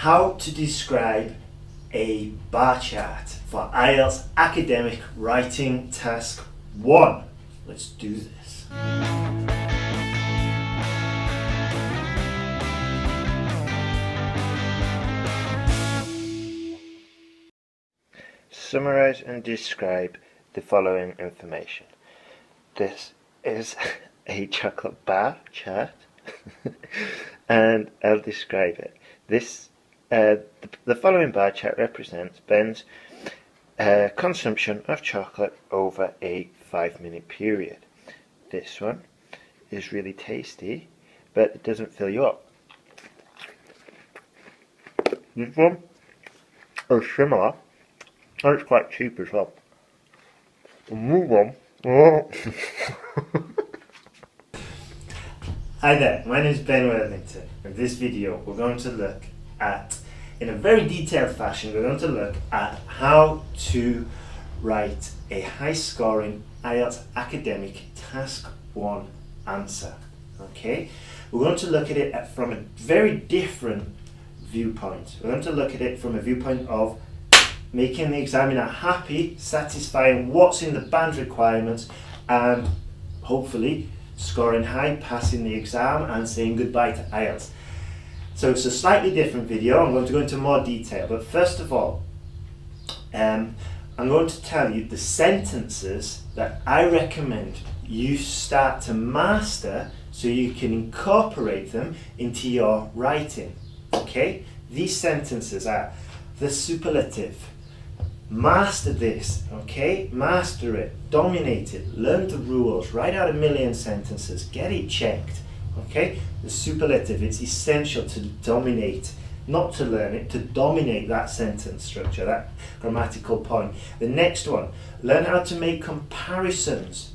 how to describe a bar chart for IELTS Academic Writing Task 1. Let's do this. Summarize and describe the following information. This is a chocolate bar chart and I'll describe it. This uh, the, the, following bar chart represents Ben's uh, consumption of chocolate over a five minute period. This one is really tasty, but it doesn't fill you up. This one is similar, and it's quite cheap as well. This one, oh. Hi there, my name is Ben Worthington. In this video, we're going to look at, in a very detailed fashion, we're going to look at how to write a high scoring IELTS academic task 1 answer. Okay, we're going to look at it from a very different viewpoint. We're going to look at it from a viewpoint of making the examiner happy, satisfying what's in the band requirements, and hopefully scoring high, passing the exam, and saying goodbye to IELTS. So it's a slightly different video. I'm going to go into more detail, but first of all, um, I'm going to tell you the sentences that I recommend you start to master so you can incorporate them into your writing. Okay? These sentences are the superlative, Master this, okay? Master it, dominate it, learn the rules, write out a million sentences, get it checked, okay? The superlative, it's essential to dominate, not to learn it, to dominate that sentence structure, that grammatical point. The next one, learn how to make comparisons.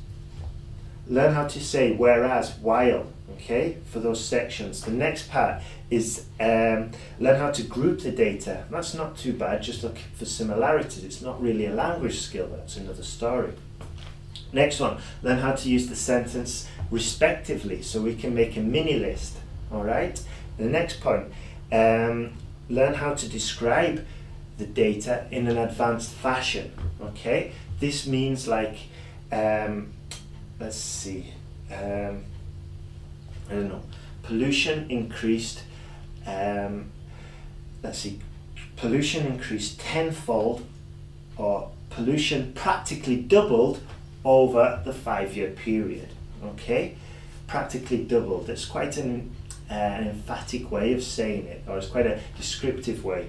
Learn how to say whereas, while, okay, for those sections. The next part is um, learn how to group the data. That's not too bad, just look for similarities. It's not really a language skill, that's another story. Next one, learn how to use the sentence respectively so we can make a mini list. All right. The next point, um, learn how to describe the data in an advanced fashion. Okay. This means like, um, let's see. Um, I don't know, pollution increased, um, let's see, pollution increased tenfold or pollution practically doubled over the five year period. Okay, practically doubled. It's quite an, uh, an emphatic way of saying it, or it's quite a descriptive way.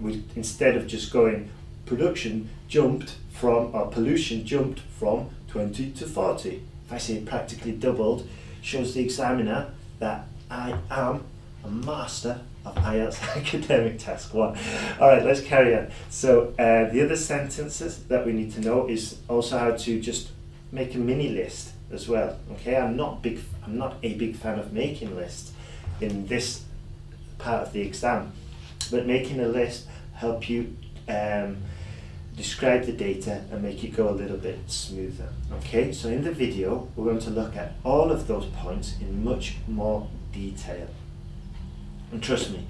We, instead of just going, production jumped from, or pollution jumped from 20 to 40. If I say practically doubled, shows the examiner that I am a master of IELTS academic task one. All right, let's carry on. So uh, the other sentences that we need to know is also how to just make a mini list as well. Okay, I'm not big. I'm not a big fan of making lists in this part of the exam, but making a list help you um, describe the data and make it go a little bit smoother. Okay, so in the video, we're going to look at all of those points in much more detail. And trust me,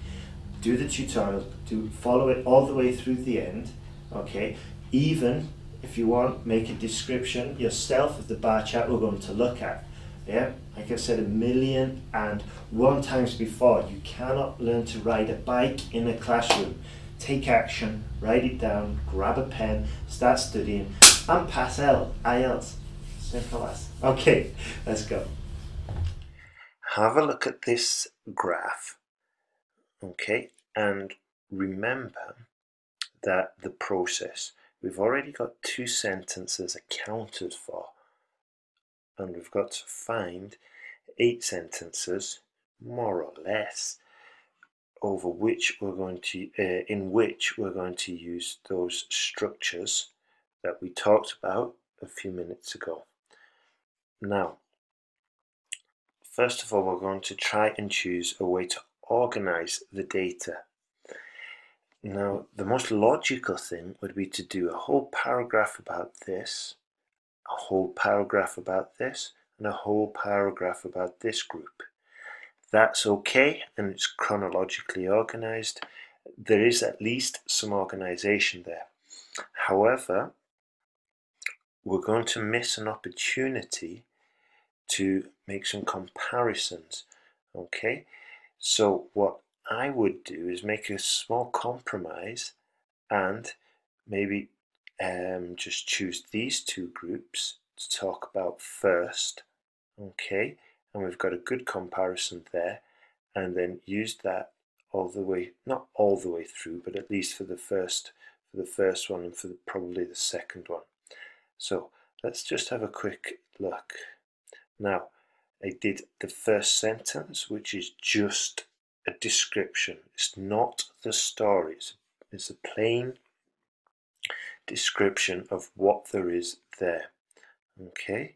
do the tutorial, do follow it all the way through the end, okay? Even if you want, make a description yourself of the bar chart we're going to look at. Yeah, like I said a million and one times before, you cannot learn to ride a bike in a classroom take action, write it down, grab a pen, start studying, and pass L, IELTS. Simple as. Okay, let's go. Have a look at this graph, okay, and remember that the process, we've already got two sentences accounted for, and we've got to find eight sentences, more or less, over which we're going to uh, in which we're going to use those structures that we talked about a few minutes ago. Now, first of all, we're going to try and choose a way to organize the data. Now, the most logical thing would be to do a whole paragraph about this, a whole paragraph about this, and a whole paragraph about this group. That's okay and it's chronologically organized. there is at least some organization there. However, we're going to miss an opportunity to make some comparisons. Okay, so what I would do is make a small compromise and maybe um, just choose these two groups to talk about first. Okay, and we've got a good comparison there, and then use that all the way, not all the way through, but at least for the first, for the first one and for the, probably the second one. So let's just have a quick look. Now, I did the first sentence, which is just a description. It's not the story. It's, it's a plain description of what there is there. Okay,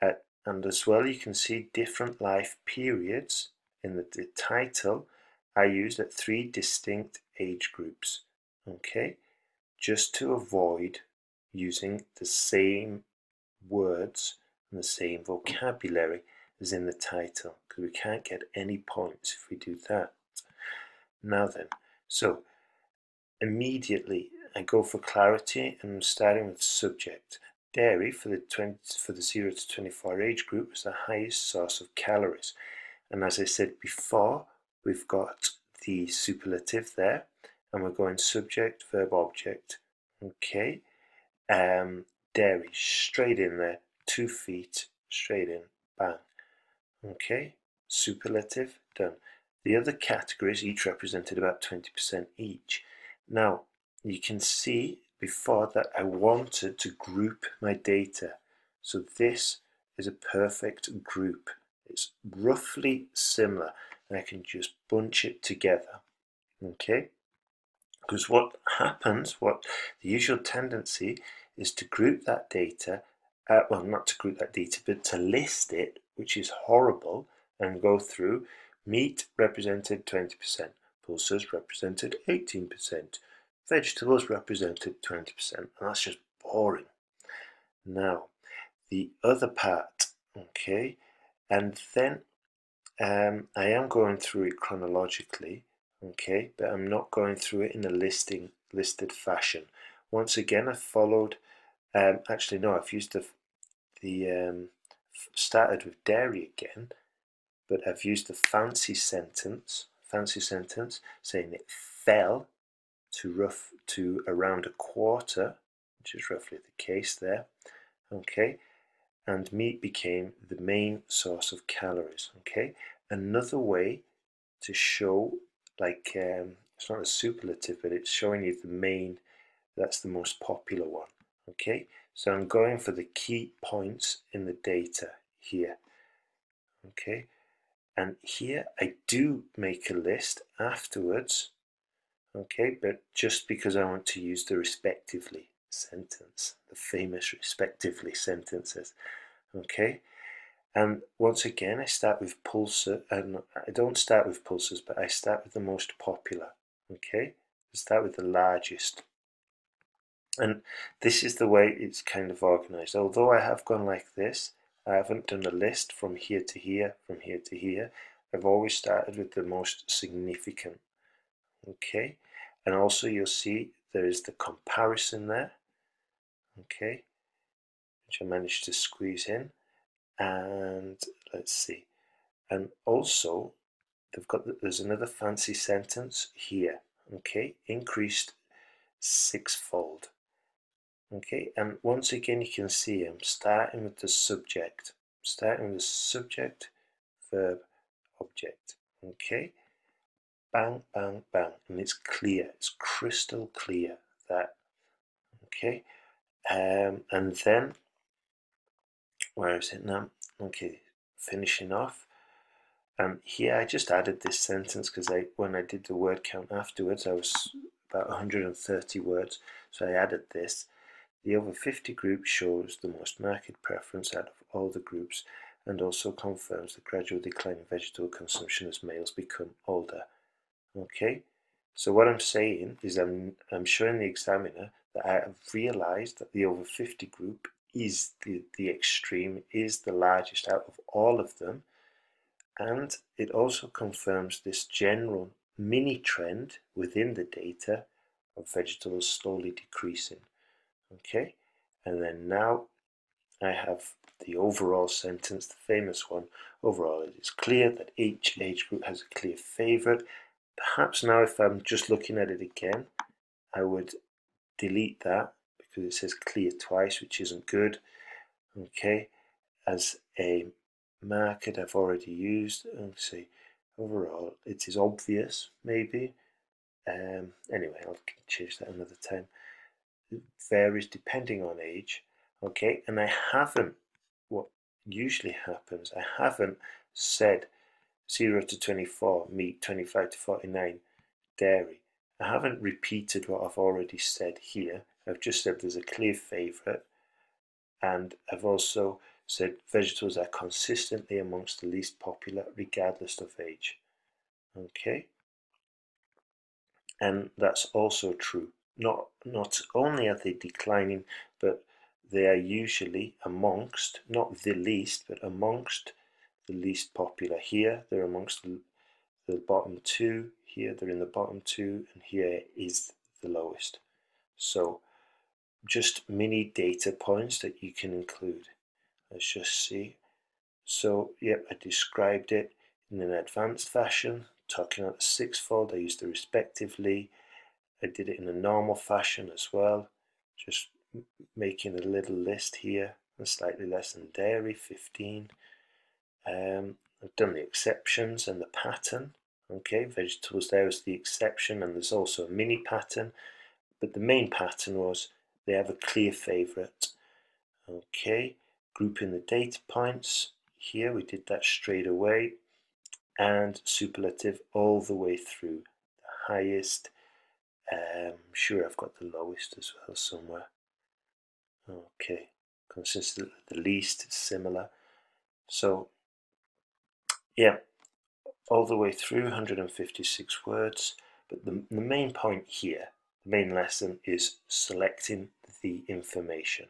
uh, and as well you can see different life periods in the, the title are used at three distinct age groups. Okay, just to avoid using the same words and the same vocabulary as in the title because we can't get any points if we do that. Now then, so immediately I go for clarity and I'm starting with subject. Dairy for the 20, for the 0 to 24 age group is the highest source of calories. And as I said before, we've got the superlative there and we're going subject, verb, object. Okay. Um, dairy straight in there, two feet straight in, bang. Okay. Superlative, done. The other categories each represented about 20% each. Now, you can see before that I wanted to group my data. So this is a perfect group. It's roughly similar and I can just bunch it together. Okay? Because what happens, what the usual tendency is to group that data, uh, well, not to group that data, but to list it, which is horrible, and go through meat represented 20%, pulses represented 18%, vegetables represented 20%, and that's just boring. Now, the other part, okay, and then um, I am going through it chronologically, okay, but I'm not going through it in a listing listed fashion. Once again, I followed. Um, actually, no, I've used the the um, started with dairy again, but I've used the fancy sentence, fancy sentence saying it fell to rough to around a quarter, which is roughly the case there. Okay, and meat became the main source of calories. Okay, another way to show, like, um, it's not a superlative, but it's showing you the main, that's the most popular one. Okay, so I'm going for the key points in the data here. Okay, and here I do make a list afterwards. Okay but just because I want to use the respectively sentence the famous respectively sentences. Okay. And once again I start with pulses uh, and I don't start with pulses but I start with the most popular. Okay. I start with the largest and this is the way it's kind of organized. Although I have gone like this I haven't done a list from here to here from here to here. I've always started with the most significant. Okay? And also you'll see there is the comparison there. Okay? Which I managed to squeeze in. And let's see. And also they've got there's another fancy sentence here. Okay? Increased sixfold okay and once again you can see I'm starting with the subject. Starting with subject verb object. Okay? Bang, bang, bang, and it's clear, it's crystal clear that, okay, um, and then, where is it now? Okay, finishing off, um, here I just added this sentence because I, when I did the word count afterwards, I was about 130 words, so I added this. The over 50 group shows the most marked preference out of all the groups and also confirms the gradual decline in vegetable consumption as males become older. Okay, so what I'm saying is I'm, I'm showing the examiner that I have realized that the over 50 group is the, the extreme, is the largest out of all of them. And it also confirms this general mini trend within the data of vegetables slowly decreasing. Okay, and then now I have the overall sentence, the famous one. Overall, it is clear that each age group has a clear favorite. Perhaps now, if I'm just looking at it again, I would delete that because it says clear twice, which isn't good. Okay, as a market I've already used, let's see, overall, it is obvious, maybe. Um, anyway, I'll change that another time. Varies depending on age. Okay, and I haven't, what usually happens, I haven't said 0 to 24, meat, 25 to 49, dairy. I haven't repeated what I've already said here. I've just said there's a clear favourite, and I've also said vegetables are consistently amongst the least popular regardless of age. Okay? And that's also true. Not, not only are they declining, but they are usually amongst, not the least, but amongst the least popular. Here, they're amongst the, the bottom two. Here, they're in the bottom two. And here is the lowest. So, just mini data points that you can include. Let's just see. So, yep, I described it in an advanced fashion, talking about the sixfold. I used the respectively. I did it in a normal fashion as well, just making a little list here, and slightly less than dairy, 15. Um, I've done the exceptions and the pattern. Okay, vegetables there is the exception, and there's also a mini pattern, but the main pattern was they have a clear favorite. Okay, grouping the data points. Here we did that straight away, and superlative all the way through. The highest, um, sure I've got the lowest as well somewhere. Okay, consistent the least, similar. So, yeah, all the way through 156 words. But the, the main point here, the main lesson is selecting the information.